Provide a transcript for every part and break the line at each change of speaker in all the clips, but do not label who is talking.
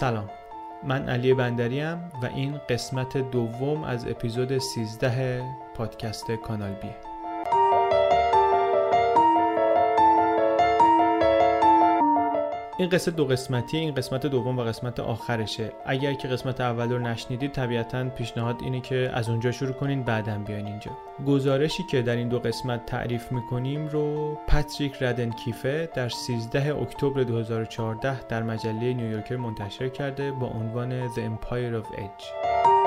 سلام. من علی بندریم و این قسمت دوم از اپیزود 13 پادکست کانال بیه این قصه دو قسمتی این قسمت دوم و قسمت آخرشه. اگر که قسمت اول رو نشنیدید طبیعتا پیشنهاد اینه که از اونجا شروع کنین بعدم بیاین اینجا. گزارشی که در این دو قسمت تعریف می‌کنیم رو پاتریک ردن کیفه در 13 اکتبر 2014 در مجله نیویورکر منتشر کرده با عنوان The Empire of Edge.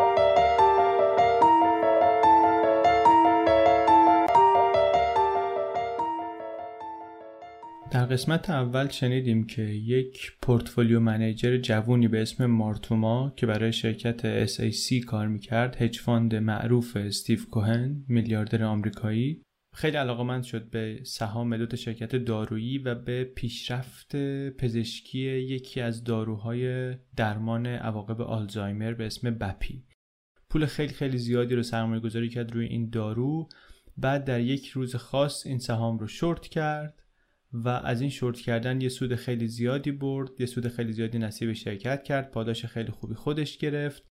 در قسمت اول شنیدیم که یک portfolio manager جوونی به اسم مارتوما که برای شرکت SAC کار می‌کرد hedge fund معروف استیو کوهن میلیاردر آمریکایی خیلی علاقمند شد به سهام دو شرکت دارویی و به پیشرفت پزشکی یکی از داروهای درمان عواقب آلزایمر به اسم bapi. پول خیلی خیلی زیادی رو سرمایه گذاری کرد روی این دارو. بعد در یک روز خاص این سهام رو شورت کرد. و از این شورت کردن یه سود خیلی زیادی برد یه سود خیلی زیادی نصیب شرکت کرد پاداش خیلی خوبی خودش گرفت.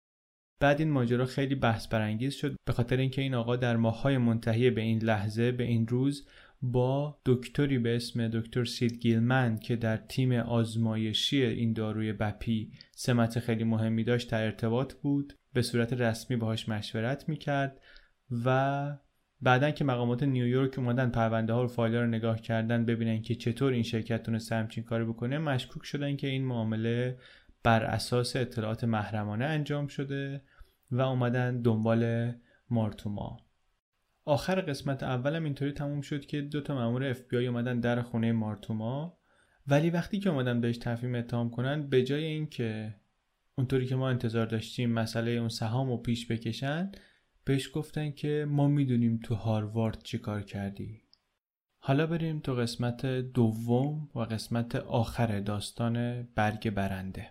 بعد این ماجرا خیلی بحث برانگیز شد به خاطر اینکه این آقا در ماهای منتهی به این لحظه به این روز با دکتری به اسم دکتر سید گیلمن که در تیم آزمایشی این داروی بپی سمت خیلی مهمی داشت در ارتباط بود به صورت رسمی باهاش مشورت می‌کرد و بعدا که مقامات نیویورک اومدن پرونده ها و فایل رو نگاه کردن ببینن که چطور این شرکت تونسته همچین کاری بکنه مشکوک شدن که این معامله بر اساس اطلاعات محرمانه انجام شده و اومدن دنبال مارتوما. آخر قسمت اولم اینطوری تموم شد که دو تا مامور اف بی آی اومدن در خونه مارتوما. ولی وقتی که اومدن بهش تفهیم اتهام کنن به جای اینکه اونطوری که ما انتظار داشتیم مسئله اون سهام رو پیش بکشن بهش گفتن که ما می‌دونیم تو هاروارد چی کار کردی. حالا بریم تو قسمت دوم و قسمت آخر داستان برگ برنده.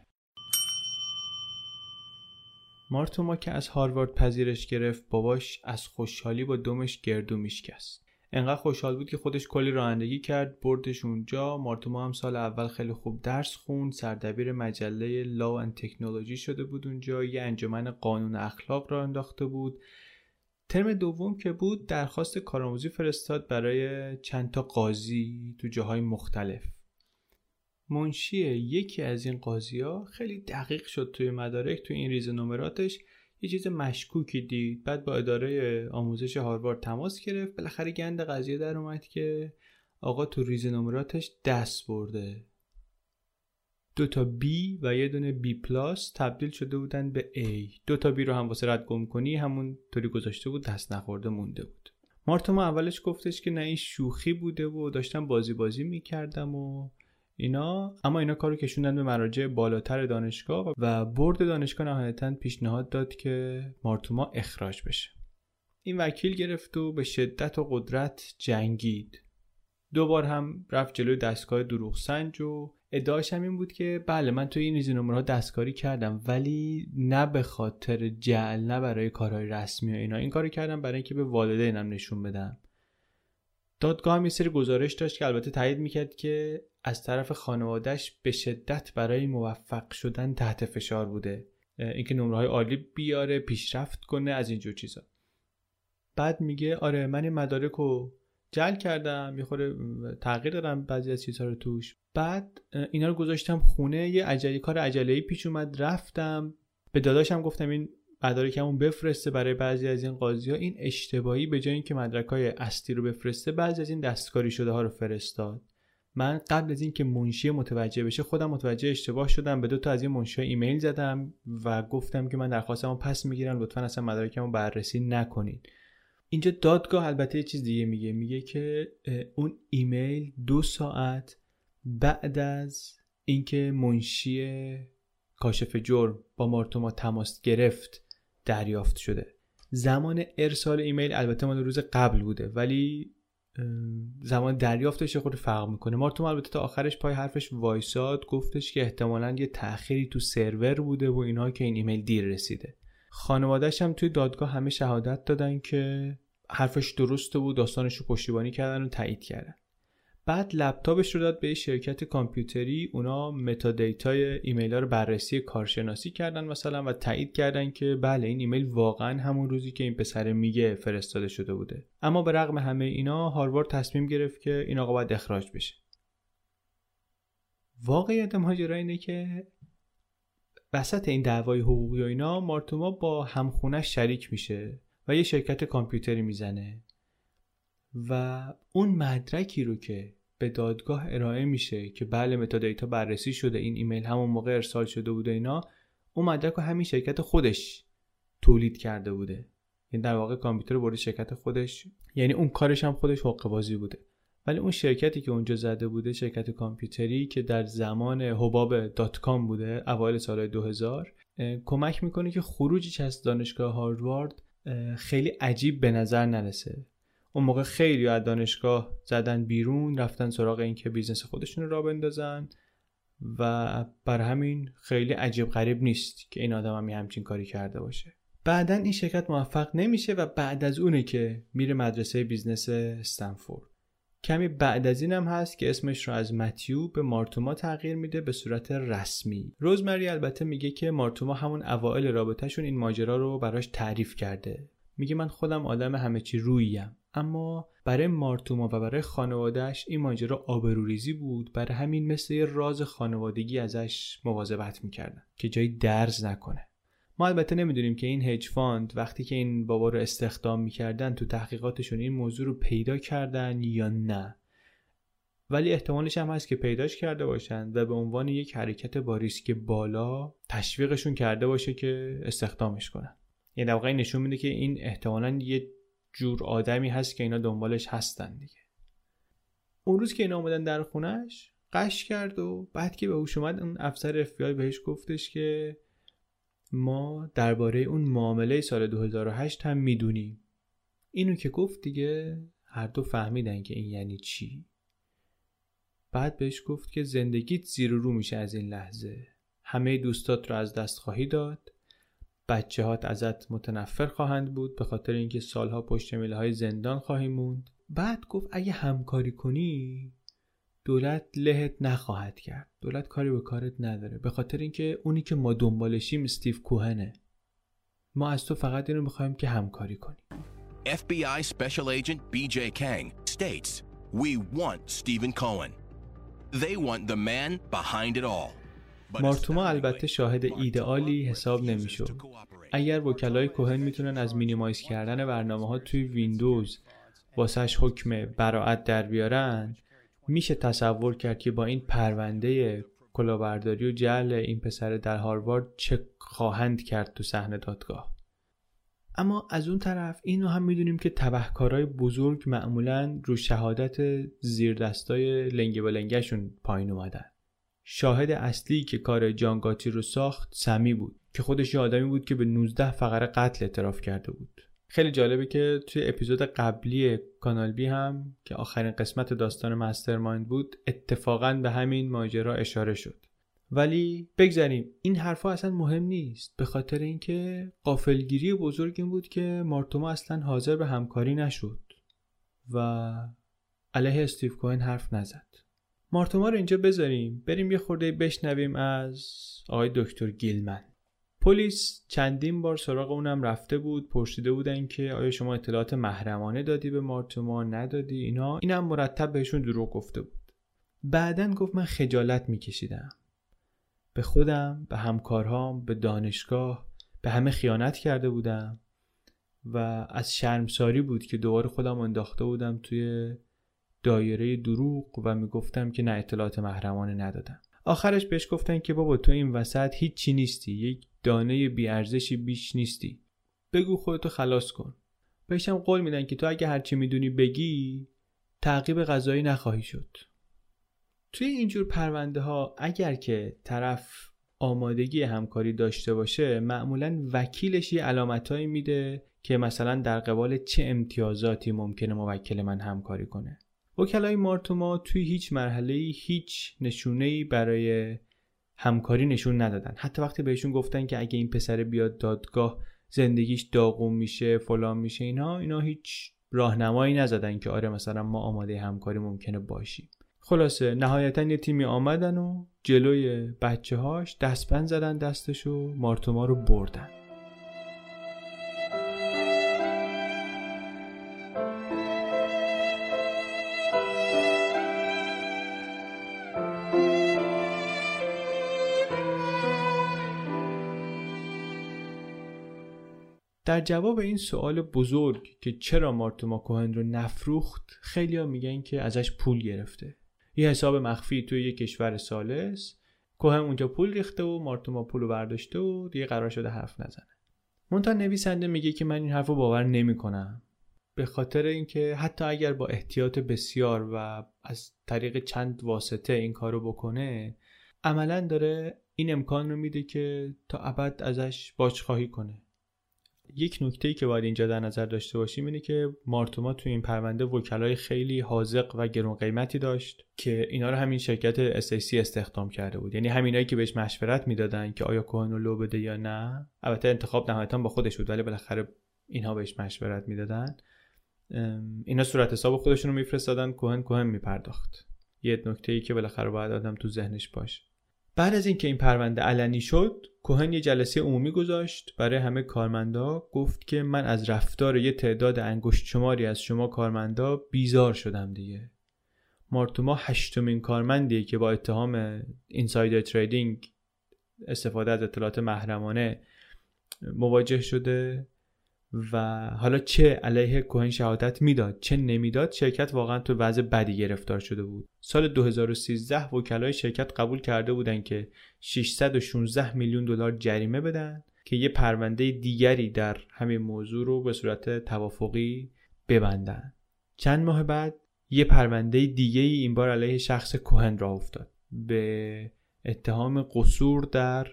مارتوما که از هاروارد پذیرش گرفت باباش از خوشحالی با دمش گردو میشکست. انقدر خوشحال بود که خودش کلی رانندگی کرد بردش اونجا. مارتوما هم سال اول خیلی خوب درس خوند سردبیر مجله لا و تکنولوژی شده بود اونجا. یه انجمن قانون اخلاق را انداخته بود. ترم دوم که بود درخواست کارآموزی فرستاد برای چند تا قاضی تو جاهای مختلف. منشی یکی از این قاضی ها خیلی دقیق شد توی مدارک توی این ریز نمراتش. یه چیز مشکوکی دید. بعد با اداره آموزش هاروارد تماس گرفت. بالاخره گند قضیه در اومد که آقا تو ریز نمراتش دست برده. دو تا B و یه دونه B plus تبدیل شده بودن به A. دو تا B رو هم واسه رد گم کنی همون طوری گذاشته بود دست نخورده مونده بود. مارتوما اولش گفتش که نه این شوخی بوده و داشتم بازی بازی می‌کردم و اینا. اما اینا کارو کشوندن به مراجع بالاتر دانشگاه و برد دانشگاه نهایتا پیشنهاد داد که مارتوما اخراج بشه. این وکیل گرفت و به شدت و قدرت جنگید. دوبار هم رفت جلوی دستگاه دروغ سنج و ادعاش هم این بود که بله من توی این ریزی ها دستکاری کردم ولی نه به خاطر جعل نه برای کارهای رسمی و اینا. این کاری کردم برای اینکه به والدینم نشون بدم. دادگاه هم یه سری گزارش داشت که البته تایید می‌کرد که از طرف خانوادهش به شدت برای موفق شدن تحت فشار بوده. اینکه نمره های عالی بیاره پیشرفت کنه از اینجور چیزا. بعد میگه آره من این مدارک رو جل کردم یه خورده تغییر دادم بعضی از چیزها رو توش. بعد اینا رو گذاشتم خونه یه عجلی کار عجله پیش اومد رفتم. به داداشم گفتم این مدارکمون بفرسته برای بعضی از این قاضی ها این اشتباهی به جای اینکه مدرک های اصلی رو بفرسته بعضی از این دستکاری شده ها رو فرستاد. من قبل از اینکه منشی متوجه بشه خودم متوجه اشتباه شدم. به دو تا از این منشی ایمیل زدم و گفتم که من درخواستمو پس می‌گیرم. لطفا اصلا مدارکمو بررسی نکنید. اینجا دادگاه البته یه چیز دیگه میگه. میگه که اون ایمیل دو ساعت بعد از اینکه منشی کاشف جرم با مارتوما تماس گرفت دریافت شده. زمان ارسال ایمیل البته مال روز قبل بوده ولی زمان دریافتش خب فرق می‌کنه. مارتوما البته تا آخرش پای حرفش وایساد گفتش که احتمالا یه تأخیری تو سرور بوده و اینها که این ایمیل دیر رسیده. خانوادهش هم توی دادگاه همه شهادت دادن که حرفش درسته بود داستانش رو پشتیبانی کردن و تایید کردن. بعد لپتاپش رو داد به شرکت کامپیوتری اونا metadata ی ایمیل ها رو بررسی کارشناسی کردن مثلا و تایید کردن که بله این ایمیل واقعا همون روزی که این پسر میگه فرستاده شده بوده. اما به رغم همه اینا هاروارد تصمیم گرفت که این آقا باید اخراج بشه. واقعیت ماجرا اینه که وسط این دعوای حقوقی و اینا مارتوما با همخونش شریک میشه و یه شرکت کامپیوتری می‌زنه. و اون مدرکی رو که به دادگاه ارائه میشه که بله متادیتا بررسی شده این ایمیل همون موقع ارسال شده بوده اینا اون مدرک رو همین شرکت خودش تولید کرده بوده. یعنی در واقع کامپیوتر برده شرکت خودش یعنی اون کارش هم خودش حقوق بازی بوده. ولی اون شرکتی که اونجا زده بوده شرکت کامپیوتری که در زمان حباب dot com بوده اوایل سال 2000 کمک می‌کنه که خروجش از دانشگاه هاروارد خیلی عجیب به نظر نرسه. اون موقع خیلیا از دانشگاه زدن بیرون رفتن سراغ اینکه business خودشون راه بندازن و برا همین خیلی عجیب غریب نیست که این آدم هم همچین کاری کرده باشه. بعدا این شرکت موفق نمیشه و بعد از اونه که میره مدرسه business استنفورد. کمی بعد از اینم هست که اسمش رو از متیو به مارتوما تغییر میده به صورت رسمی. روزمری البته میگه که مارتوما همون اوائل رابطهشون این ماجرا رو براش تعریف کرده. میگه من خودم آدم همه چی روییم اما برای مارتوما و برای خانوادهش این ماجرا آبروریزی بود. برای همین مثل یه راز خانوادگی ازش مواظبت می‌کردن که جایی درز نکنه. ما البته نمی‌دونیم که این hedge fund وقتی که این بابا رو استخدام می‌کردن تو تحقیقاتشون این موضوع رو پیدا کردن یا نه. ولی احتمالش هم هست که پیداش کرده باشن و به عنوان یک حرکت با ریسک بالا تشویقشون کرده باشه که استخدامش کنن. یعنی واقعا نشون میده که این احتمالا یه جور آدمی هست که اینا دنبالش هستن دیگه. اون روز که اینا اومدن در خونش قش کرد و بعد که به هوش اومد اون افسر اف بهش گفتش که ما درباره اون معامله سال 2008 هم می‌دونیم. اینو که گفت دیگه هر دو فهمیدن که این یعنی چی. بعد بهش گفت که زندگیت زیر رو میشه از این لحظه. همه دوستات رو از دست خواهی داد. بچه هات ازت متنفر خواهند بود به خاطر اینکه سالها پشت میله های زندان خواهی موند. بعد گفت اگه همکاری کنی دولت لهت نخواهد کرد. دولت کاری به کارت نداره. به خاطر اینکه اونی که ما دنبالشیم استیو کوهنه. ما از تو فقط اینو می‌خوایم که همکاری کنی FBI Special Agent BJ Kang states we want Stephen Cohen. They want the man behind it all. مارتوما البته شاهد ایدئالی حساب نمی‌شد. اگر وکلای کوهن می‌تونن از مینیمایز کردن برنامه ها توی ویندوز واسهش حکم براعت در بیارن میشه تصور کرد که با این پرونده کلاهبرداری و جعل این پسر در هاروارد چه خواهند کرد تو صحنه دادگاه. اما از اون طرف اینو هم می‌دونیم که تبهکارای بزرگ معمولا رو شهادت زیردستای لنگه و لنگهشون پایین اومدن. شاهد اصلی که کار جانگاتی رو ساخت سمی بود که خودش یه آدمی بود که به 19 فقره قتل اعتراف کرده بود. خیلی جالبه که توی اپیزود قبلی کانال بی هم که آخرین قسمت داستان مسترمایند بود اتفاقا به همین ماجرا اشاره شد. ولی بگذاریم این حرفها اصلا مهم نیست به خاطر اینکه قافلگیری بزرگ این بود که مارتوما اصلا حاضر به همکاری نشد و علیه استیو کوین حرف نزد. مارتوما رو اینجا بذاریم بریم یه خورده بشنویم از آقای دکتر گیلمن. پلیس چندین بار سراغ اونم رفته بود پرسیده بودن که آیا شما اطلاعات محرمانه دادی به مارتوما؟ ندادی؟ اینا؟ اینم مرتب بهشون دروغ گفته بود. بعدا گفت من خجالت میکشیدم. به خودم به همکارهام به دانشگاه به همه خیانت کرده بودم و از شرمساری بود که دوباره خودم انداخته بودم توی دایره دروغ و می‌گفتم که نه اطلاعات محرمانه ندادم. آخرش بهش گفتن که بابا تو این وسط هیچی نیستی یک دانه بیارزشی بیش نیستی. بگو خودتو خلاص کن. بهشم قول میدن که تو اگه هرچی می‌دونی بگی تعقیب غذایی نخواهی شد. توی اینجور پرونده ها اگر که طرف آمادگی همکاری داشته باشه معمولا وکیلش یه علامتهایی میده که مثلا در قبال چه امتیازاتی ممکنه موکل من همکاری کنه. وکلای مارتوما توی هیچ مرحله هیچ نشونه برای همکاری نشون ندادن. حتی وقتی بهشون گفتن که اگه این پسر بیاد دادگاه زندگیش داغون میشه فلان میشه اینا اینا هیچ راهنمایی نزدن که آره مثلا ما آماده همکاری ممکنه باشیم. خلاصه نهایتا یه تیمی آمدن و جلوی بچه هاش دستبند زدن دستش و مارتوما رو بردن. در جواب این سوال بزرگ که چرا مارتوما کوهن رو نفروخت خیلی ها میگن که ازش پول گرفته. یه حساب مخفی توی یه کشور سالس. کوهن اونجا پول ریخته و مارتوما پول رو برداشته و دیگه قرار شده حرف نزنه. مونتا نویسنده میگه که من این حرف رو باور نمی‌کنم. به خاطر اینکه حتی اگر با احتیاط بسیار و از طریق چند واسطه این کارو بکنه عملا داره این امکان رو میده که تا ابد ازش خواهی کنه. یک نکته که باید اینجا در نظر داشته باشیم اینه که مارتوما تو این پرونده وکلای خیلی حاذق و گرون قیمتی داشت که اینا رو همین شرکت SAC استخدام کرده بود. یعنی همینایی که بهش مشورت می‌دادن که آیا کوهن لو بده یا نه. البته انتخاب نهایتا با خودش بود ولی بالاخره اینها بهش مشورت می‌دادن. اینا صورت حساب خودشون رو میفرستادن کوهن کوهن میپرداخت. یه نکته ای که بالاخره باید آدم تو ذهنش باشه. بعد از اینکه این پرونده علنی شد کوهن یه جلسه عمومی گذاشت. برای همه کارمندا گفت که من از رفتار یه تعداد انگشت شماری از شما کارمندا بیزار شدم دیگه. مارتوما هشتمین کارمندیه که با اتهام اینسایدر تریدینگ استفاده از اطلاعات محرمانه مواجه شده. و حالا چه علیه کوهن شهادت می‌داد چه نمی‌داد شرکت واقعا تو وضع بدی گرفتار شده بود. سال 2013 وکلای شرکت قبول کرده بودند که 616 میلیون دلار جریمه بدن که یه پرونده دیگری در همین موضوع رو به صورت توافقی ببندن. چند ماه بعد یه پرونده دیگه ای این بار علیه شخص کوهن را افتاد. به اتهام قصور در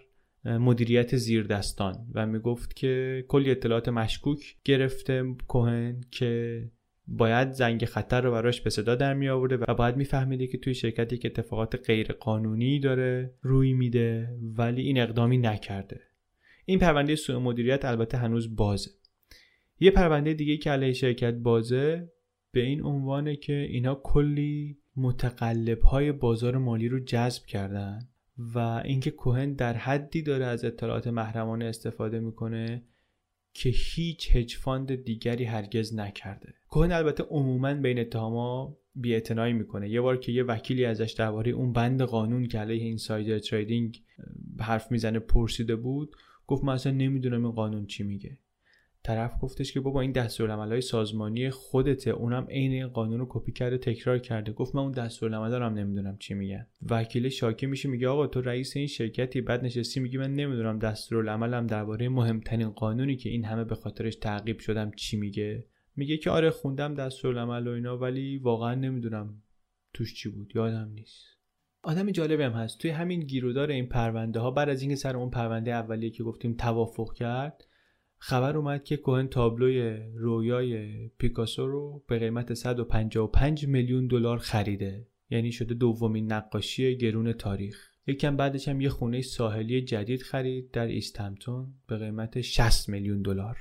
مدیریت زیردستان و می‌گفت که کلی اطلاعات مشکوک گرفته کوهن که باید زنگ خطر رو براش به صدا در می آورده و باید میفهمیده که توی شرکتی که اتفاقات غیر قانونی داره روی میده ولی این اقدامی نکرده. این پرونده سوء مدیریت البته هنوز بازه. یه پرونده دیگه که علیه شرکت بازه به این عنوانه که اینا کلی متقلب های بازار مالی رو جذب کردن. و اینکه کوهن در حدی داره از اطلاعات محرمانه استفاده می‌کنه که هیچ hedge fund دیگری هرگز نکرده. کوهن البته عموما به این اتهاما بیاعتنایی می‌کنه. یه بار که یه وکیلی ازش درباره اون بند قانون که علیه insider trading حرف می‌زنه پرسیده بود گفت من اصلا نمی‌دونم این قانون چی میگه. طرف گفتش که بابا این دستورالعملهای سازمانی خودته اونم عین این قانون رو کپی کرده تکرار کرده. گفت من اون دستورالعمل دارم نمی‌دونم چی میگن. وکیل شاکی میشه میگه آقا تو رئیس این شرکتی بعد نشستی میگی من نمی‌دونم دستورالعملم درباره مهمترین قانونی که این همه به خاطرش تعقیب شدم چی میگه. میگه که آره خوندم دستورالعمل و اینا ولی واقعا نمی‌دونم توش چی بود. یادم نیست. آدم جالبی هم هست. توی همین گیرودار این پرونده ها بعد از اینکه سر اون پرونده اولیه که گفتیم توافق کرد خبر اومد که کوهن تابلوی رویای پیکاسو رو به قیمت 155 میلیون دلار خریده. یعنی شده دومین نقاشی گرون تاریخ. یکم بعدش هم یه خونه ساحلی جدید خرید در ایستمتون به قیمت 60 میلیون دلار.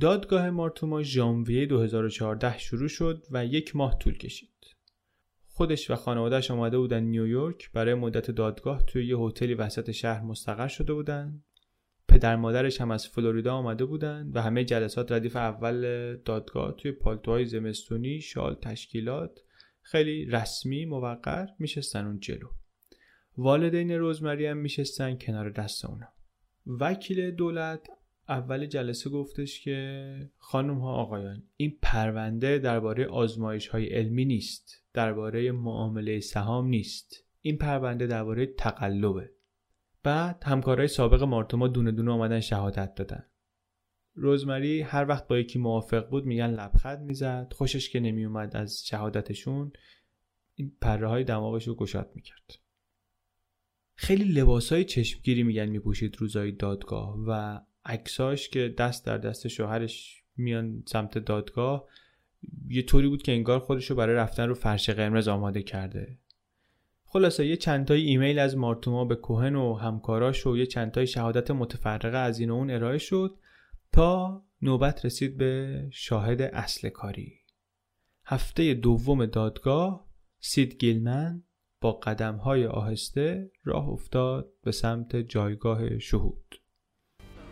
دادگاه مارتوما ژانویه 2014 شروع شد و یک ماه طول کشید. خودش و خانوادهش آمده بودن نیویورک برای مدت دادگاه توی یه هتلی وسط شهر مستقر شده بودن. پدر مادرش هم از فلوریدا آمده بودن و همه جلسات ردیف اول دادگاه توی پالتوهای زمستونی شال تشکیلات خیلی رسمی موقر میشستن اون جلو. والدین روزمری هم میشستن کنار دست اونا. وکیل دولت اول جلسه گفتش که خانم ها آقایان این پرونده درباره آزمایش های علمی نیست درباره معامله سهام نیست. این پرونده درباره تقلبه. بعد همکارای سابق مارتوما دونه دونه آمدن شهادت دادن. روزمری هر وقت با یکی موافق بود میگن لبخند می‌زد. خوشش که نمیومد از شهادتشون این پره های دماغش رو گشاد می‌کرد. خیلی لباس های چشمگیری میگن میپوشید روزای دادگاه و عکساش که دست در دست شوهرش میان سمت دادگاه یه طوری بود که انگار خودش رو برای رفتن رو فرش قرمز آماده کرده. خلاصه یه چندتای ایمیل از مارتوما به کوهن و همکاراش و یه چندتای شهادت متفرقه از این و اون ارائه شد تا نوبت رسید به شاهد اصل کاری هفته دوم دادگاه سید گیلمن با قدم های آهسته راه افتاد به سمت جایگاه شهود.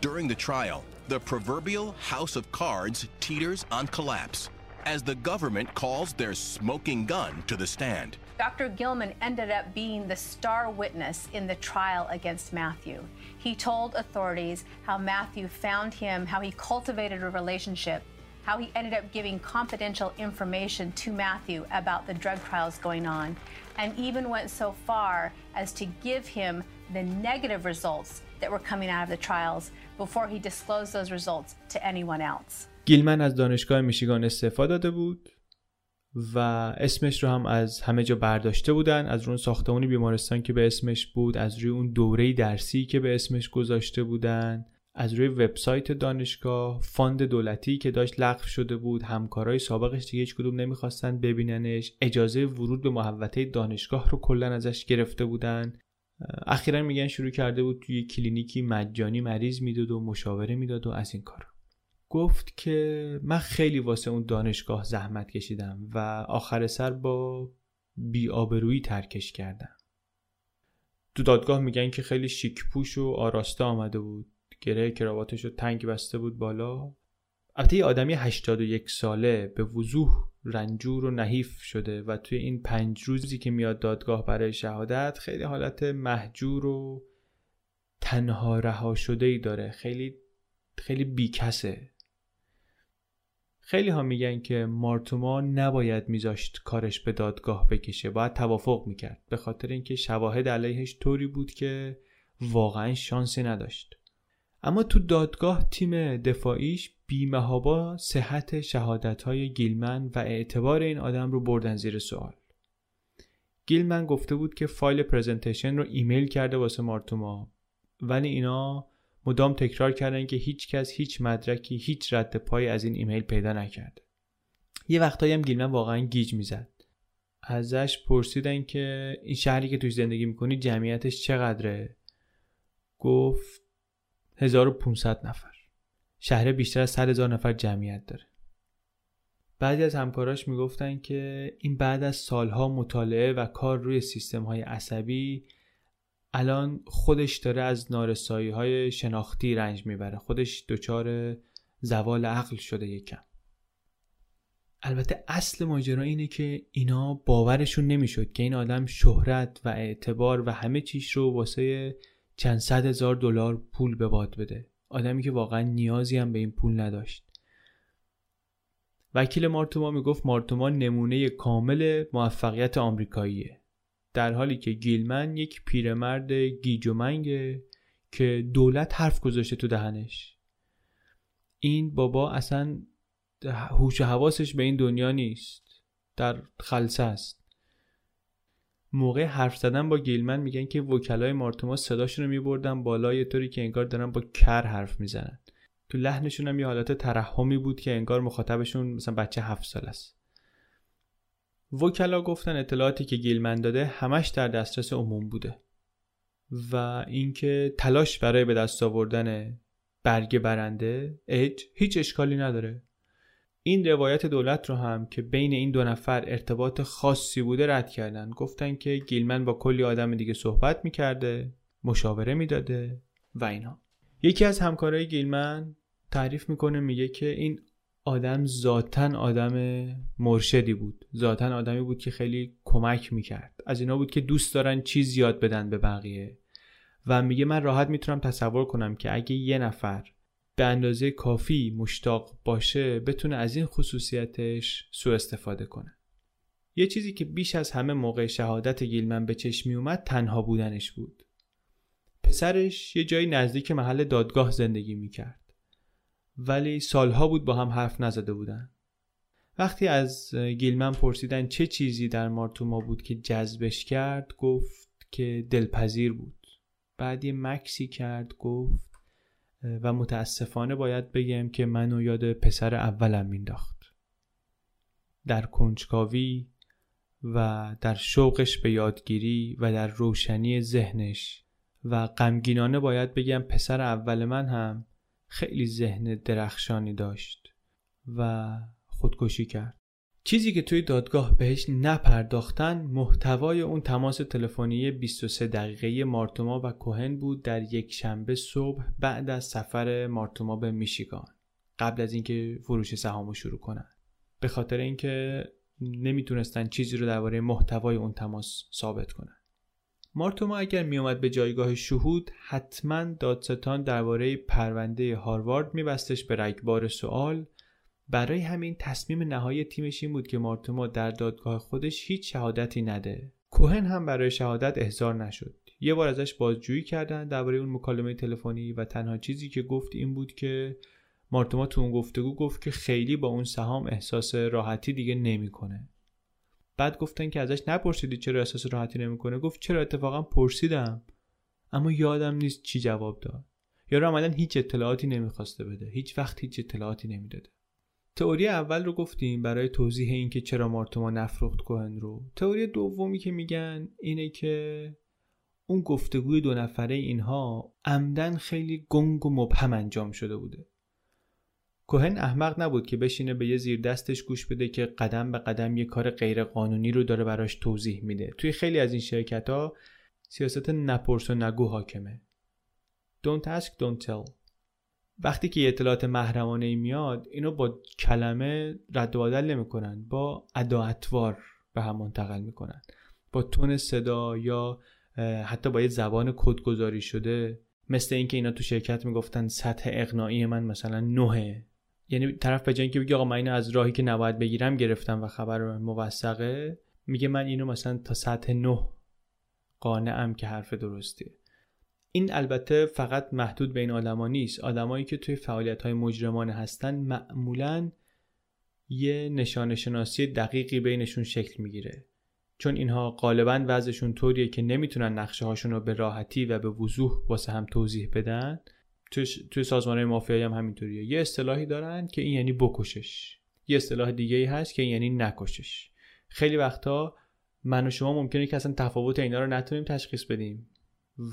During the trial, the proverbial house of cards teeters on collapse as the government calls their smoking gun to the stand.
Dr. Gilman ended up being the star witness in the trial against Matthew. He told authorities how Matthew found him, how he cultivated a relationship, how he ended up giving confidential information to Matthew about the drug trials going on, and even went so far as to give him the negative results that were coming out of the trials before he disclosed those results to anyone else.
گیلمن از دانشگاه میشیگان استعفا داده بود و اسمش رو هم از همه جا برداشته بودن. از اون ساختمانی بیمارستان که به اسمش بود از روی اون دوره درسی که به اسمش گذاشته بودن از روی وبسایت دانشگاه fund دولتی که داشت لغو شده بود همکارای سابقش دیگه هیچ کدوم نمی‌خواستن ببیننش. اجازه ورود به محوطه دانشگاه رو کلا ازش گرفته بودن. اخیرا میگن شروع کرده بود توی کلینیکی مجانی مریض می‌دید و مشاوره می‌داد و از این کار گفت که من خیلی واسه اون دانشگاه زحمت کشیدم و آخر سر با بیآبرویی ترکش کردم. تو دادگاه میگن که خیلی شیک پوش و آراسته آمده بود. گره کراواتش رو تنگ بسته بود بالا. البته یه آدمی 81 ساله به وضوح رنجور و نحیف شده و توی این پنج روزی که میاد دادگاه برای شهادت خیلی حالت محجور و تنها رها شده ای داره. خیلی خیلی بیکسه. خیلی ها میگن که مارتوما نباید میذاشت کارش به دادگاه بکشه باید توافق می‌کرد. به خاطر اینکه شواهد علیهش طوری بود که واقعا شانسی نداشت. اما تو دادگاه تیم دفاعیش بی‌محابا صحت شهادت های گیلمن و اعتبار این آدم رو بردن زیر سوال. گیلمن گفته بود که فایل presentation رو ایمیل کرده واسه مارتوما ولی اینا مدام تکرار کردن که هیچ کس هیچ مدرکی هیچ رد پایی از این ایمیل پیدا نکرده یه وقتایی هم گیلمن واقعا گیج می‌زد. ازش پرسیدن که این شهری که توش زندگی می‌کنی جمعیتش چقدره؟ گفت 1500 نفر. شهر بیشتر از 100 هزار نفر جمعیت داره. بعضی از همکاراش می‌گفتن که این بعد از سالها مطالعه و کار روی سیستم های عصبی الان خودش داره از نارسایی های شناختی رنج می‌بره. خودش دچار زوال عقل شده یکم. البته اصل ماجرا اینه که اینا باورشون نمی‌شد که این آدم شهرت و اعتبار و همه چیش رو واسه چند صد هزار دلار پول به باد بده. آدمی که واقعا نیازی هم به این پول نداشت. وکیل مارتوما می‌گفت مارتوما نمونه کامل موفقیت آمریکاییه. در حالی که گیلمن یک پیرمرد گیج و منگه که دولت حرف گذاشته تو دهنش. این بابا اصلا هوش و حواسش به این دنیا نیست. در خلصه است. موقع حرف زدن با گیلمن میگن که وکلای مارتوما صداشون رو میبردن بالا یه طوری که انگار دارن با کر حرف می‌زنن. تو لحنشون هم یه حالت ترحمی بود که انگار مخاطبشون مثلا بچه هفت سال است. وکلا گفتن اطلاعاتی که گیلمن داده همش در دسترس عموم بوده و اینکه تلاش برای به دست آوردن برگ برنده اج هیچ اشکالی نداره. این روایت دولت رو هم که بین این دو نفر ارتباط خاصی بوده رد کردن. گفتن که گیلمن با کلی آدم دیگه صحبت می‌کرده مشاوره می‌داده و اینا. یکی از همکارای گیلمن تعریف می‌کنه میگه که این آدم ذاتا آدم مرشدی بود. ذاتا آدمی بود که خیلی کمک می‌کرد. از اینا بود که دوست دارن چیز یاد بدن به بقیه. و میگه من راحت می‌تونم تصور کنم که اگه یه نفر به اندازه کافی مشتاق باشه بتونه از این خصوصیتش سوء استفاده کنه. یه چیزی که بیش از همه موقع شهادت گیلمن به چشم اومد تنها بودنش بود. پسرش یه جایی نزدیک محل دادگاه زندگی می‌کرد. ولی سالها بود با هم حرف نزده بودن. وقتی از گیلمن پرسیدن چه چیزی در مارتوما بود که جذبش کرد گفت که دلپذیر بود. بعد یه مکسی کرد گفت و متاسفانه باید بگم که منو یاد پسر اولم مینداخت در کنجکاوی و در شوقش به یادگیری و در روشنی ذهنش. و غمگینانه باید بگم پسر اول من هم خیلی ذهن درخشانی داشت و خودکشی کرد. چیزی که توی دادگاه بهش نپرداختن محتوای اون تماس تلفنی 23 دقیقه مارتوما و کوهن بود در یک شنبه صبح بعد از سفر مارتوما به میشیگان قبل از اینکه فروش سهامو شروع کنن. به خاطر اینکه نمی‌تونستن چیزی رو درباره محتوای اون تماس ثابت کنن. مارتوما اگر میومد به جایگاه شهود حتما دادستان درباره پرونده هاروارد میبستش به رگبار سوال برای همین تصمیم نهایی تیمش این بود که مارتوما در دادگاه خودش هیچ شهادتی نده. کوهن هم برای شهادت احضار نشد. یه بار ازش بازجویی کردن درباره اون مکالمه تلفنی و تنها چیزی که گفت این بود که مارتوما تو اون گفتگو گفت که خیلی با اون سهام احساس راحتی دیگه نمی‌کنه. بعد گفتن که ازش نپرسیدی چرا احساس راحتی نمی‌کنه. گفت چرا اتفاقا پرسیدم. اما یادم نیست چی جواب داد. یا عملا هیچ اطلاعاتی نمی‌خواسته بده. هیچ وقت هیچ اطلاعاتی نمی‌داده. تئوری اول رو گفتیم برای توضیح اینکه چرا مارتوما نفروخت کوهن رو. تئوری دومی که میگن اینه که اون گفتگوی دو نفره اینها عمدن خیلی گنگ و مبهم انجام شده بوده. کوهن احمق نبود که بشینه به یه زیر دستش گوش بده که قدم به قدم یه کار غیر قانونی رو داره براش توضیح میده. توی خیلی از این شرکت ها سیاست نپرس و نگو حاکمه. Don't ask, don't tell. وقتی که اطلاعات محرمانه ای میاد اینو با کلمه رد و بدل نمی‌کنن با اداعتوار به هم منتقل می‌کنن. با تون صدا یا حتی با یه زبان کدگذاری شده مثل اینکه اینا تو شرکت می‌گفتن سطح اقناعی من مثلا نهه یعنی طرف به که بگه آقا من اینو از راهی که نباید بگیرم گرفتم و خبر موثقه میگه من اینو مثلا تا سطح نه قانعم که حرف درستیه این البته فقط محدود به این آدما نیست. آدمایی که توی فعالیت های مجرمانه هستن معمولا یه نشان شناسی دقیقی بینشون شکل می‌گیره. چون اینها غالبا وضعشون طوریه که نمی‌تونن نقشه هاشون رو به راحتی و به وضوح واسه هم توضیح بدن. توی, توی سازمان های مافیایی هم همینطوریه. یه اصطلاحی دارن که این یعنی بکشش. یه اصطلاح دیگه ای هست که این یعنی نکشش. خیلی وقتا من و شما ممکنه که اصلا تفاوت اینا رو نتونیم تشخیص بدیم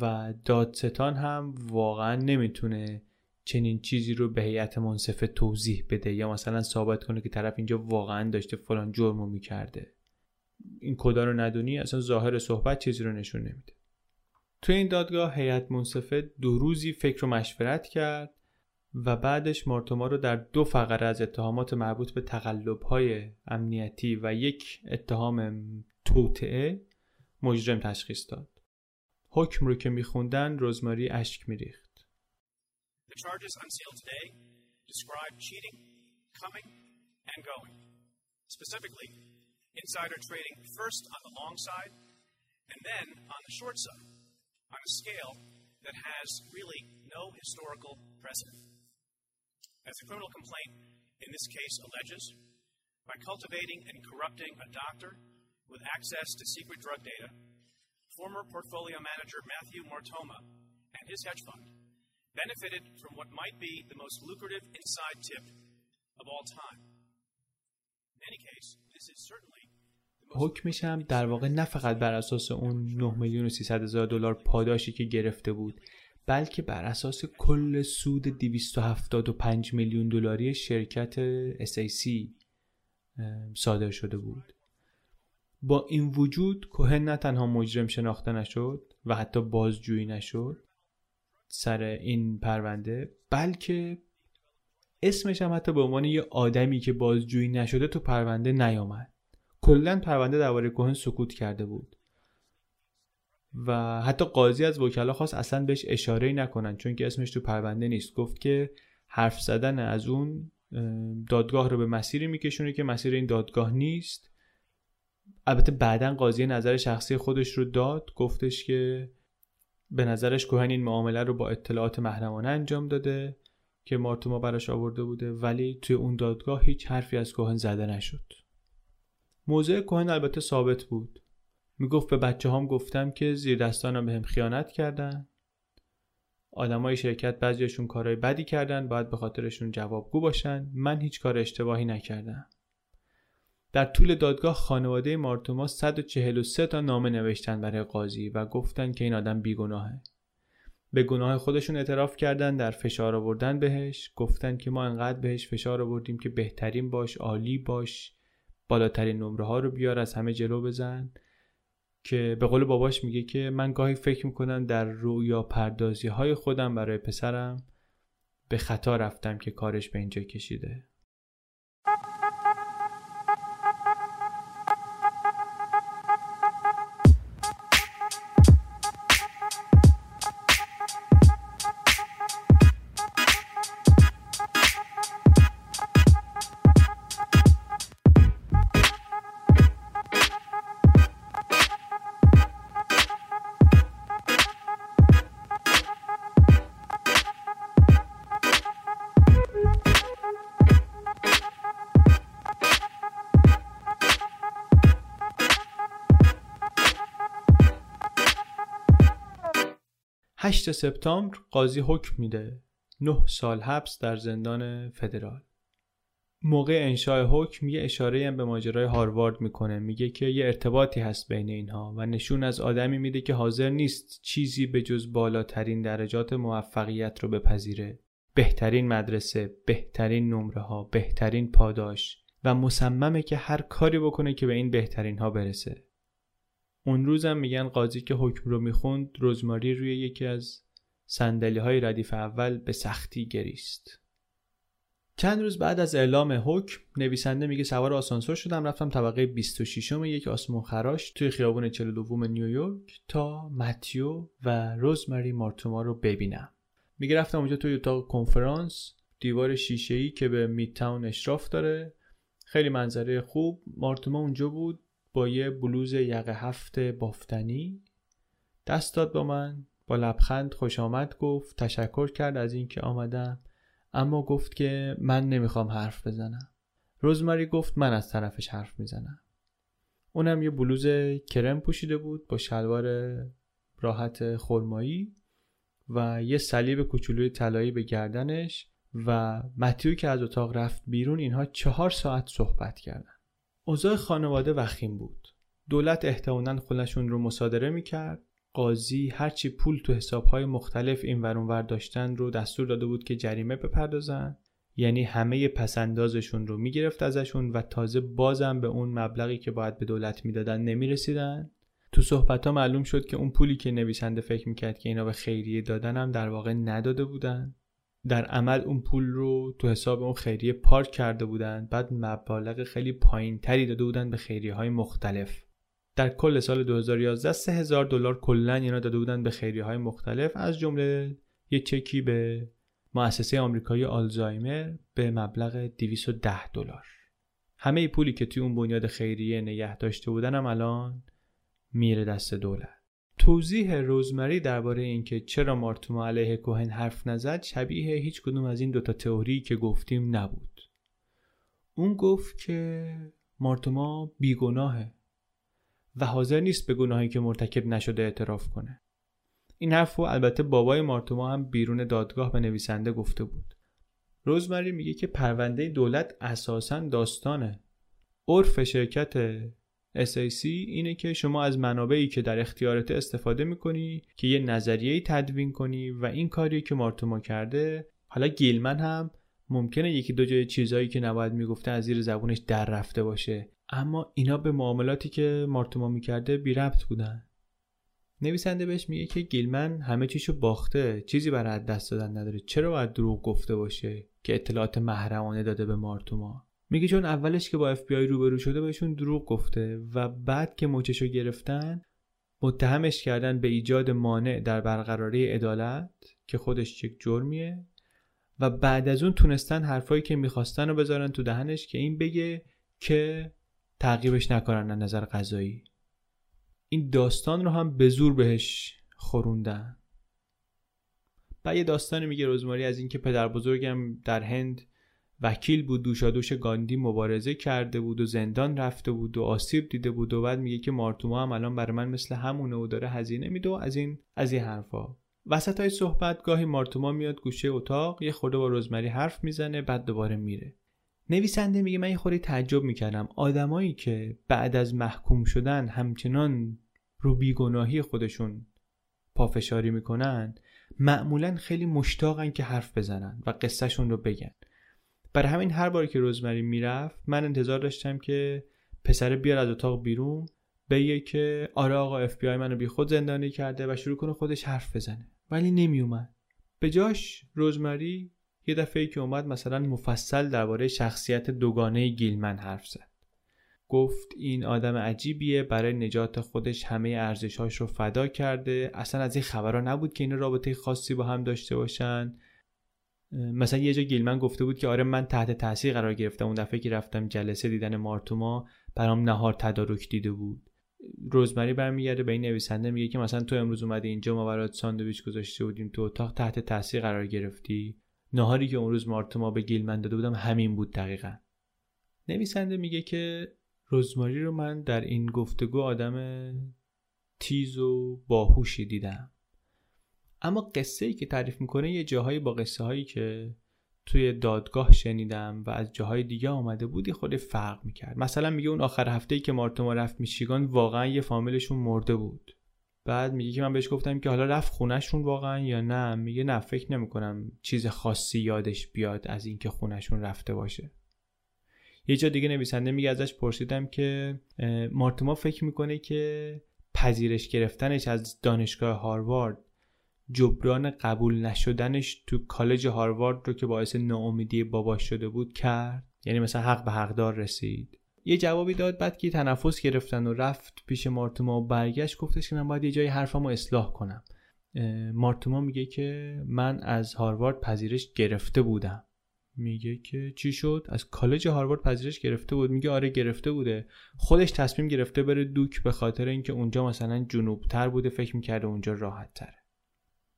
و دادستان هم واقعا نمی‌تونه چنین چیزی رو به هیئت منصفه توضیح بده یا مثلا ثابت کنه که طرف اینجا واقعا داشته فلان جرمو می‌کرده. این کدا رو ندونی اصلا ظاهر صحبت چیزی رو نشون نمیده. تو این دادگاه هیئت منصفه دو روزی فکر و مشورت کرد و بعدش مارتوما رو در دو فقره از اتهامات مربوط به های امنیتی و یک اتهام توطعه مجرم تشخیص داد. حکم رو که میخوندن روزماری اشک میریخت. Specifically, insider trading first on the long side and then on the short side on a scale that has really no historical precedent. As the criminal complaint in this case alleges, by cultivating and corrupting a doctor with access to secret drug data, former portfolio manager Matthew Mortoma and his hedge fund benefited from what might be the most lucrative inside tip of all time. In any case, this is certainly حکمش هم در واقع نه فقط بر اساس اون 9 میلیون و 300 هزار دلار پاداشی که گرفته بود بلکه بر اساس کل سود 275 میلیون دلاری شرکت SAC صادر شده بود. با این وجود کوهن نه تنها مجرم شناخته نشد و حتی بازجویی نشد سر این پرونده بلکه اسمش هم حتی به عنوان یه آدمی که بازجویی نشده تو پرونده نیامد. کلا پرونده درباره کوهن سکوت کرده بود. و حتی قاضی از وکلا خواست اصلا بهش اشاره نکنن چون که اسمش تو پرونده نیست. گفت که حرف زدن از اون دادگاه رو به مسیری میکشونه که مسیر این دادگاه نیست. البته بعدا قاضی نظر شخصی خودش رو داد. گفتش که به نظرش کوهن این معامله رو با اطلاعات محرمانه انجام داده که مارتوما براش آورده بوده ولی توی اون دادگاه هیچ حرفی از کوهن زده نشد. موضع کوهن البته ثابت بود. می‌گفت به بچه هم گفتم که زیر دستانم به هم خیانت کردن. آدمای شرکت بعضیشون کارهای بدی کردن باید به خاطرشون جوابگو باشن. من هیچ کار اشتباهی نکردم. در طول دادگاه خانواده مارتوما 143 تا نامه نوشتن برای قاضی و گفتن که این آدم بیگناهه. به گناه خودشون اعتراف کردن در فشار آوردن بهش. گفتن که ما انقدر بهش فشار آوردیم که بهترین باش عالی باش. بالاترین نمره ها رو بیار از همه جلو بزن. که به قول باباش میگه که من گاهی فکر می‌کنم در رویا پردازی های خودم برای پسرم به خطا رفتم که کارش به اینجا کشیده. سپتامبر قاضی حکم میده. 9 سال حبس در زندان فدرال. موقع انشاء حکم یه اشاره هم به ماجرای هاروارد می‌کنه. میگه که یه ارتباطی هست بین اینها و نشون از آدمی میده که حاضر نیست چیزی به جز بالاترین درجات موفقیت رو بپذیره. بهترین مدرسه بهترین نمره ها بهترین پاداش و مصممه که هر کاری بکنه که به این بهترین ها برسه. اون روزم میگن قاضی که حکم رو می‌خوند رزماری روی یکی از سندلی های ردیف اول به سختی گریست. چند روز بعد از اعلام حکم نویسنده میگه سوار آسانسور شدم رفتم طبقه 26 م یک آسمون خراش توی خیابون 42 نیویورک تا متیو و روزمری مارتوما رو ببینم. میگه رفتم اونجا توی اتاق کنفرانس دیوار شیشه ای که به میتاون اشراف داره. خیلی منظره خوب. مارتوما اونجا بود. با یه بلوز یقه هفت بافتنی. دست داد با من با لبخند خوش آمد گفت تشکر کرد از اینکه آمدم. اما گفت که من نمی‌خوام حرف بزنم. روزماری گفت من از طرفش حرف می‌زنم. اونم یه بلوز کرم پوشیده بود با شلوار راحت خرمایی و یه صلیب کوچولوی طلایی به گردنش و متیو که از اتاق رفت بیرون اینها چهار ساعت صحبت کردن. اوضاع خانواده وخیم بود. دولت احتمالا خونشون رو مصادره می‌کرد. قاضی هرچی پول تو حسابهای مختلف این ور داشتن رو دستور داده بود که جریمه بپردازن. یعنی همه پسندازشون رو می‌گرفت ازشون و تازه بازم به اون مبلغی که باید به دولت می‌دادن نمی‌رسیدن. تو صحبت ها معلوم شد که اون پولی که نویسنده فکر می‌کرد که اینا به خیریه دادن هم در واقع نداده بودن. در عمل اون پول رو تو حساب اون خیریه پارک کرده بودن بعد مبالغ خیلی پایین تری داده بودن به خیریه های مختلف. در کل سال 2011 3000 دلار کلا اینا داده بودن به خیریه های مختلف از جمله یه چکی به مؤسسه آمریکایی آلزایمر به مبلغ 210 دلار. همه پولی که توی اون بنیاد خیریه نگه داشته بودن هم الان میره دست دولت. توضیح روزمری درباره اینکه چرا مارتوما علیه کوهن حرف نزد شبیه هیچ کدوم از این دوتا تئوری که گفتیم نبود. اون گفت که مارتوما بیگناهه و حاضر نیست به گناهی که مرتکب نشده اعتراف کنه. این حرف رو البته بابای مارتوما هم بیرون دادگاه به نویسنده گفته بود. روزمری میگه که پرونده دولت اساسا داستانه. عرف شرکت SAC اینه که شما از منابعی که در اختیارت استفاده می‌کنی که یه نظریه تدوین کنی و این کاری که مارتوما کرده. حالا گیلمن هم ممکنه یکی دو جای چیزایی که نباید می‌گفته از زیر زبونش در رفته باشه. اما اینا به معاملاتی که مارتوما می‌کرده بی ربط بودن. نویسنده بهش میگه که گیلمن همه چیشو باخته چیزی برای دست دادن نداره. چرا باید دروغ گفته باشه که اطلاعات محرمانه داده به مارتوما؟ میگه چون اولش که با اف بی آی روبرو شده بهشون دروغ گفته و بعد که موچشو گرفتن متهمش کردن به ایجاد مانع در برقراری عدالت که خودش یک جرمیه و بعد از اون تونستن حرفایی که می‌خواستن رو بذارن تو دهنش که این بگه که تعقیبش نکنن نظر قضایی. این داستان رو هم به زور بهش خوروندن. بعد یه داستانی میگه روزماری از اینکه پدر بزرگم در هند وکیل بود دوشادوش گاندی مبارزه کرده بود و زندان رفته بود و آسیب دیده بود و بعد میگه که مارتوما هم الان برای من مثل همونه و داره هزینه میده و از این از این حرفا. وسط های صحبت گاهی مارتوما میاد گوشه اتاق یه خورده با روزمری حرف می‌زنه بعد دوباره میره. نویسنده میگه من یه خوری تعجب می‌کردم. آدمایی که بعد از محکوم شدن همچنان رو بیگناهی خودشون پافشاری می‌کنن معمولا خیلی مشتاقن که حرف بزنن و قصهشون رو بگن. برای همین هر باری که روزمری می‌رفت من انتظار داشتم که پسر بیار از اتاق بیرون بگه که آره آقا اف بی آی منو بی خود زندانی کرده و شروع کنه خودش حرف بزنه. ولی نمیومد. به جاش روزمری یه دفعه که اومد مثلا مفصل درباره شخصیت دوگانه گیلمن حرف زد. گفت این آدم عجیبیه برای نجات خودش همه ارزشهاش رو فدا کرده. اصلا از این خبرها نبود که این رابطه خاصی با هم داشته باشن. مثلا یه جا گیلمن گفته بود که آره من تحت تاثیر قرار گرفتم. اون دفعه که رفتم جلسه دیدن مارتوما برام نهار تدارک دیده بود. روزمری برمیگرده به این نویسنده میگه که مثلا تو امروز اومدی اینجا ما برات ساندویچ گذاشته بودیم تو اتاق تحت تاثیر قرار گرفتی. نهاری که اون روز مارتوما به گیلمن داده بودم همین بود دقیقا. نویسنده میگه که روزماری رو من در این گفتگو آدم تیز و باهوشی دیدم. اما قصه ای که تعریف می‌کنه یه جاهایی با قصه هایی که توی دادگاه شنیدم و از جاهای دیگه آمده بودی خود فرق می‌کرد. مثلا میگه اون آخر هفته ای که مارتوما رفت میشیگان واقعا یه فامیلشون مرده بود. بعد میگه که من بهش گفتم که حالا رفت خونشون واقعا یا نه؟ میگه نه فکر نمی‌کنم چیز خاصی یادش بیاد از اینکه خونشون رفته باشه. یه جا دیگه نویسنده میگه ازش پرسیدم که مارتوما فکر می‌کنه که پذیرش گرفتنش از دانشگاه هاروارد جبران قبول نشدنش تو کالج هاروارد رو که باعث ناامیدی باباش شده بود کرد. یعنی مثلا حق به حقدار رسید. یه جوابی داد بعد که تنفس گرفتن و رفت پیش مارتوما و برگشت گفتش که من باید یه جای حرفمو اصلاح کنم. مارتوما میگه که من از هاروارد پذیرش گرفته بودم. میگه که چی شد؟ از کالج هاروارد پذیرش گرفته بود. میگه آره گرفته بوده. خودش تصمیم گرفته بره دوک به خاطر اینکه اونجا مثلا جنوبتر بوده. فکر می‌کرده اونجا راحت تره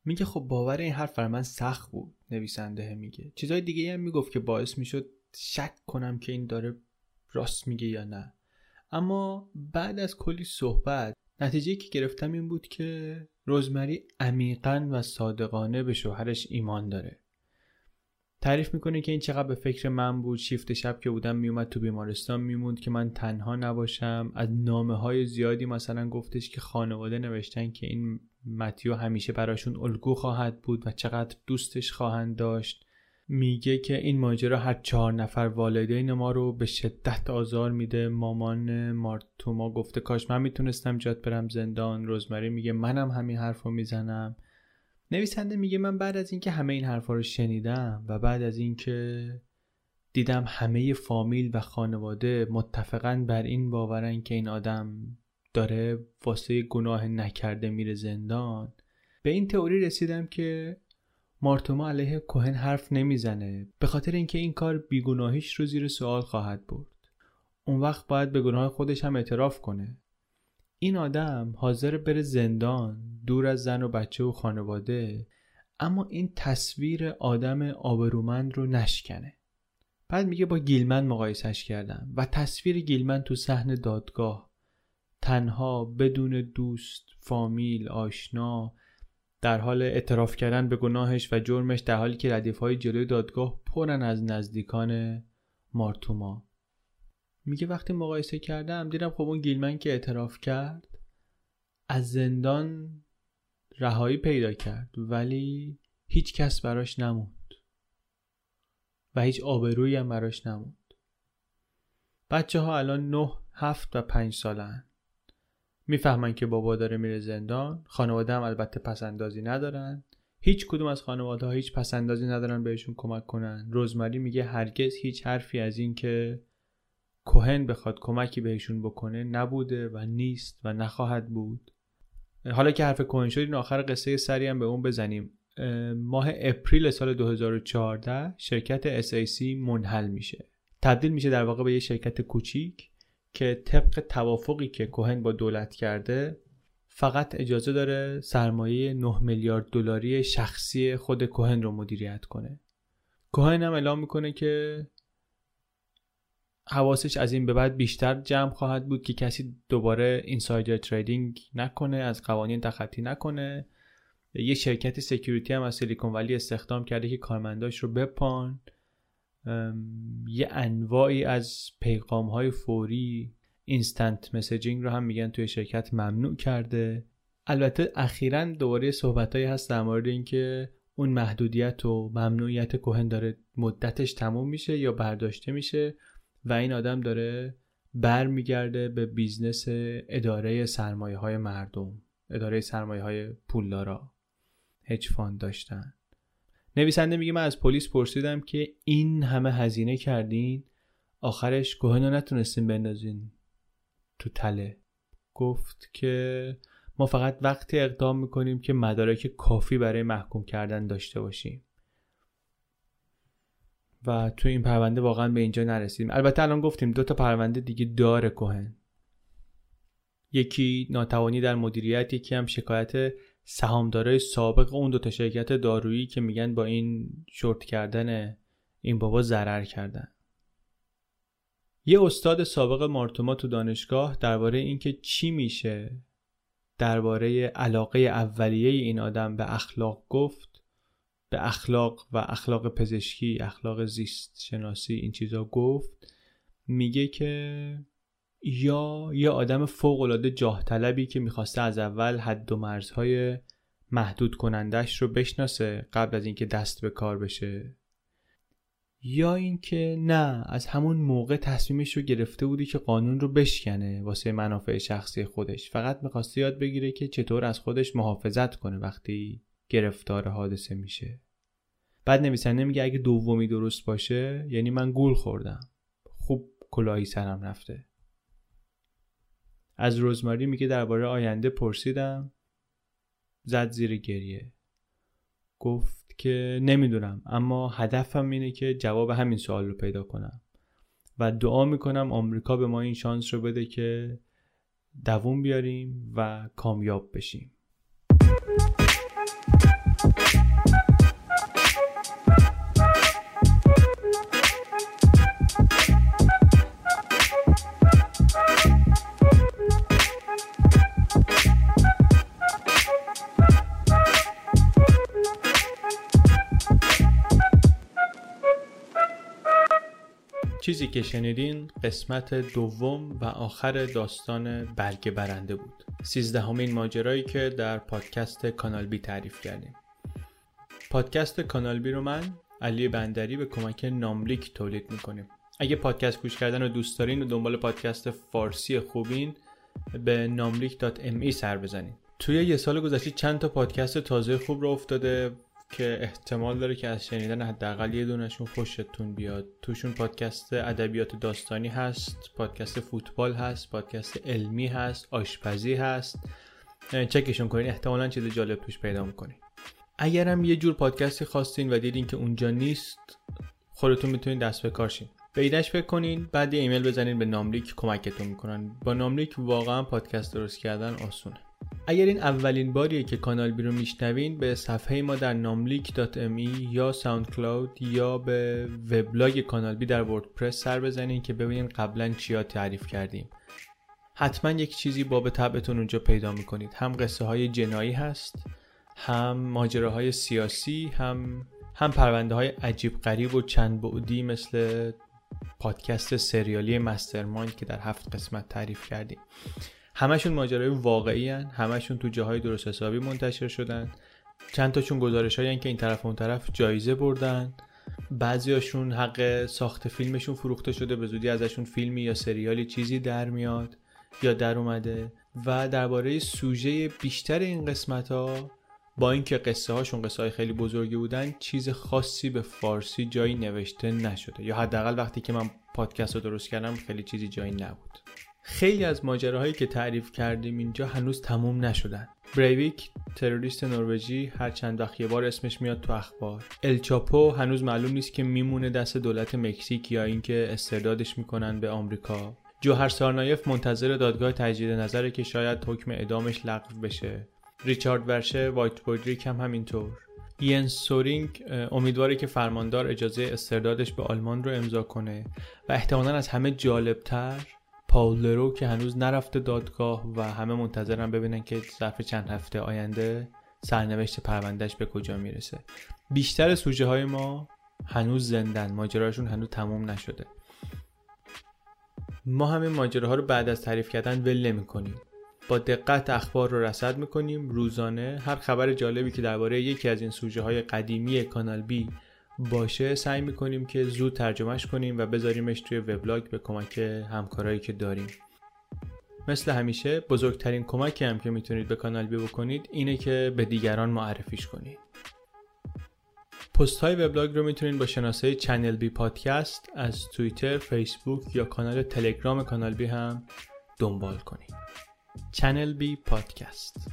میگه خب باور این حرف من سخت بود نویسنده میگه. چیزای دیگه هم می‌گفت که باعث می‌شد شک کنم که این داره راست میگه یا نه. اما بعد از کلی صحبت نتیجه که گرفتم این بود که روزمری عمیقا و صادقانه به شوهرش ایمان داره. تعریف می‌کنه که این چقدر به فکر من بود. شیفت شب که بودم میومد تو بیمارستان میموند که من تنها نباشم. از نامه های زیادی مثلا گفتش که خانواده نوشتن که این متیو همیشه براشون الگو خواهد بود و چقدر دوستش خواهند داشت. میگه که این ماجرا هر چهار نفر والدین ما رو به شدت آزار میده. مامان مارتوما گفته کاش من می‌تونستم جات برم زندان. روزمری میگه منم همین حرف رو می‌زنم. نویسنده میگه من بعد از اینکه همه این حرفا رو شنیدم و بعد از اینکه دیدم همه فامیل و خانواده متفقا بر این باورن که این آدم داره واسه گناه نکرده میره زندان به این تئوری رسیدم که مارتوما علیه کوهن حرف نمی‌زنه. به خاطر اینکه این کار بیگناهیش رو زیر سوال خواهد برد. اون وقت باید به گناه خودش هم اعتراف کنه. این آدم حاضر بره زندان دور از زن و بچه و خانواده اما این تصویر آدم آبرومند رو نشکنه. بعد میگه با گیلمن مقایسش کردم و تصویر گیلمن تو صحن دادگاه تنها بدون دوست فامیل آشنا در حال اعتراف کردن به گناهش و جرمش در حالی که ردیف های جلوی دادگاه پرن از نزدیکان مارتوما. میگه وقتی مقایسه کردم دیدم خب اون گیلمن که اعتراف کرد از زندان رهایی پیدا کرد ولی هیچ کس براش نموند. و هیچ آبرویی هم براش نموند. بچه ها الان نه هفت و پنج سالن. می‌فهمن که بابا داره میره زندان. خانواده هم البته پسندازی ندارن. هیچ کدوم از خانواده ها هیچ پسندازی ندارن بهشون کمک کنن. روزمری میگه هرگز هیچ حرفی از این که کوهن بخواد کمکی بهشون بکنه نبوده و نیست و نخواهد بود. حالا که حرف کوهن شد این آخر قصه سری هم به اون بزنیم. ماه اپریل سال 2014 شرکت SAC منحل میشه. تبدیل میشه در واقع به یه شرکت کوچیک که طبق توافقی که کوهن با دولت کرده فقط اجازه داره سرمایه 9 میلیارد دلاری شخصی خود کوهن رو مدیریت کنه. کوهن هم اعلام می‌کنه که حواسش از این به بعد بیشتر جمع خواهد بود که کسی دوباره insider trading نکنه از قوانین تخطی نکنه. یه شرکت security هم از سیلیکون ولی استخدام کرده که کارمنداش رو بپان. یه انواعی از پیغام های فوری instant messaging رو هم میگن توی شرکت ممنوع کرده. البته اخیرا دوباره صحبت هایی هست در مورد اینکه اون محدودیت و ممنوعیت کوهن داره مدتش تموم میشه یا برداشته میشه. و این آدم داره برمیگرده به business اداره سرمایه های مردم اداره سرمایه های پولدارا hedge fund داشتن. نویسنده میگه من از پلیس پرسیدم که این همه هزینه کردین؟ آخرش کوهن نتونستیم بندازین تو تله. گفت که ما فقط وقتی اقدام می‌کنیم که مدارک کافی برای محکوم کردن داشته باشیم. و تو این پرونده واقعا به اینجا نرسیدیم البته الان گفتیم دو تا پرونده دیگه داره کوهن یکی ناتوانی در مدیریت یکی هم شکایت سهامدارای سابق اون دو تا شرکت دارویی که میگن با این شورت کردن این بابا ضرر کردن. یه استاد سابق مارتوما تو دانشگاه درباره اینکه چی میشه درباره علاقه اولیه این آدم به اخلاق گفت. به اخلاق و اخلاق پزشکی اخلاق زیست شناسی این چیزا گفت میگه که یا یه آدم فوق العاده جاه طلبی که می‌خواسته از اول حد و مرزهای محدود کنندش رو بشناسه قبل از اینکه دست به کار بشه. یا اینکه نه از همون موقع تصمیمش رو گرفته بودی که قانون رو بشکنه واسه منافع شخصی خودش. فقط می‌خواسته یاد بگیره که چطور از خودش محافظت کنه وقتی گرفتار حادثه میشه. بعد نویسنده میگه اگه دومی درست باشه یعنی من گول خوردم. خوب کلاهی سرم رفته. از روزماری میگه درباره آینده پرسیدم. زد زیر گریه. گفت که نمی‌دونم اما هدفم اینه که جواب همین سوال رو پیدا کنم. و دعا می‌کنم آمریکا به ما این شانس رو بده که دووم بیاریم و کامیاب بشیم. که شنیدین قسمت دوم و آخر داستان برگ برنده بود. سیزدهمین ماجرایی که در پادکست کانال بی تعریف کردیم. پادکست کانال بی رو من علی بندری به کمک ناملیک تولید می‌کنیم. اگه پادکست گوش کردن رو دوست دارین و دنبال پادکست فارسی خوبین به ناملیک.me سر بزنین. توی یه سال گذشته چند تا پادکست تازه خوب رو افتاده که احتمال داره که از شنیدن حداقل یه دونشون خوشتون بیاد. توشون پادکست ادبیات داستانی هست پادکست فوتبال هست پادکست علمی هست آشپزی هست. چکشون کنین احتمالا چیز جالب توش پیدا می‌کنین. اگرم یه جور پادکستی خواستین و دیدین که اونجا نیست خودتون می‌تونین دست به کارشین. به ایدش فکر کنین بعد ایمیل بزنین به ناملیک کمکتون می‌کنن. با ناملیک واقعا پادکست درست کردن آسونه. اگر این اولین باریه که کانال بی رو میشنوین به صفحه ما در ناملیک.me یا ساوند کلاود یا به وبلاگ کانال بی در وردپرس سر بزنین که ببینین قبلا چیا تعریف کردیم. حتما یک چیزی باب طبعتون اونجا پیدا می‌کنید. هم قصه های جنایی هست هم ماجراهای سیاسی هم هم پرونده های عجیب غریب و چند بعدی مثل پادکست سریالی مسترمایند که در هفت قسمت تعریف کردیم. همشون ماجرای واقعی هن. همشون تو جاهای درست حسابی منتشر شدن. چند تاشون گزارش که این طرف اون طرف جایزه بردن. بعضیاشون حق ساخت فیلمشون فروخته شده. به زودی ازشون فیلمی یا سریالی چیزی در میاد یا در اومده. و درباره سوژه بیشتر این قسمت ها با اینکه قصه هاشون قصه های خیلی بزرگی بودن چیز خاصی به فارسی جایی نوشته نشده. یا حداقل وقتی که من پادکست رو درست کردم خیلی چیزی جایی نبود. خیلی از ماجراهایی که تعریف کردیم اینجا هنوز تموم نشدن. بریویک تروریست نروژی هر چند وقت یه بار اسمش میاد تو اخبار. الچاپو هنوز معلوم نیست که میمونه دست دولت مکزیک یا اینکه استردادش می‌کنن به آمریکا. جوهر سارنایف منتظر دادگاه تجدید نظره که شاید حکم اعدامش لغو بشه. ریچارد ورشه وایت بودریک هم همینطور. ینس سورینگ امیدواره که فرماندار اجازه استردادش به آلمان رو امضا کنه و احتمالا از همه جالبتر پاولرو که هنوز نرفته دادگاه و همه منتظرن ببینن که ظرف چند هفته آینده سرنوشت پروندهش به کجا می‌رسه. بیشتر سوژه های ما هنوز زندن ماجراشون هنوز تموم نشده. ما همین ماجراها رو بعد از تعریف کردن ول نمی کنیم با دقت اخبار رو رصد می‌کنیم. روزانه هر خبر جالبی که درباره یکی از این سوژه های قدیمی کانال بی باشه سعی می‌کنیم که زود ترجمهش کنیم و بذاریمش توی وبلاگ به کمک همکارایی که داریم. مثل همیشه بزرگترین کمکی هم که می‌تونید به کانال بی بکنید اینه که به دیگران معرفیش کنید. پست های وبلاگ رو می‌تونید با شناسه چنل بی پادکست از توییتر، فیسبوک یا کانال تلگرام کانال بی هم دنبال کنید. چنل بی پادکست.